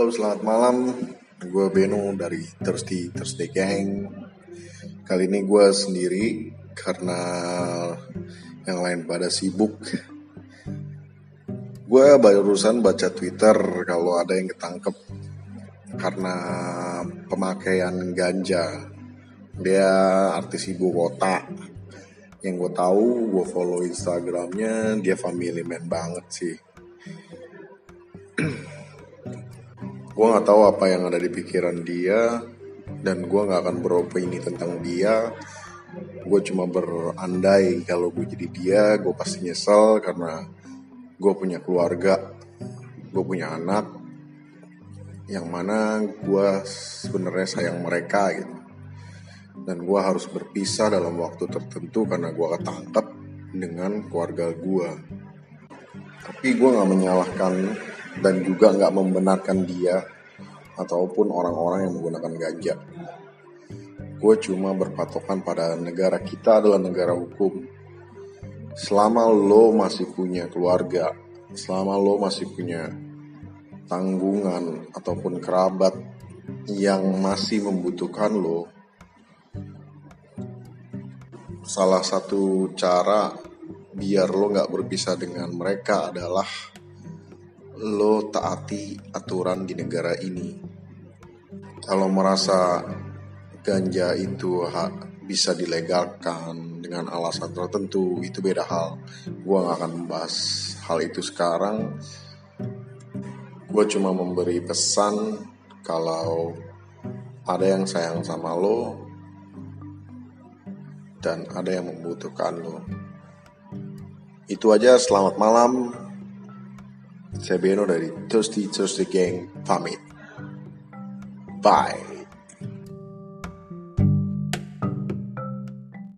Halo, selamat malam. Gue Beno dari Thirsty Thursday Gang. Kali ini gue sendiri karena yang lain pada sibuk. Gue barusan baca Twitter kalau ada yang ketangkep karena pemakaian ganja. Dia artis ibu kota. Yang gue tahu, gue follow Instagramnya, dia family man banget sih gue nggak tahu apa yang ada di pikiran dia dan gue nggak akan beropini tentang dia. Gue cuma berandai kalau gue jadi dia gue pasti nyesel karena gue punya keluarga gue punya anak yang mana gue sebenarnya sayang mereka gitu. Dan gue harus berpisah dalam waktu tertentu karena gue ketangkep dengan keluarga gue tapi gue nggak menyalahkan dan juga nggak membenarkan dia ataupun orang-orang yang menggunakan ganja. Gue cuma berpatokan pada negara kita adalah negara hukum. Selama lo masih punya keluarga, selama lo masih punya tanggungan ataupun kerabat yang masih membutuhkan lo, salah satu cara biar lo nggak berpisah dengan mereka adalah lo taati aturan di negara ini. Kalau merasa ganja itu hak bisa dilegalkan dengan alasan tertentu itu beda hal. Gua nggak akan membahas hal itu sekarang. Gue cuma memberi pesan kalau ada yang sayang sama lo dan ada yang membutuhkan lo. Itu aja, selamat malam. Saya Beno dari Thirsty Thirsty Gang pamit. Bye.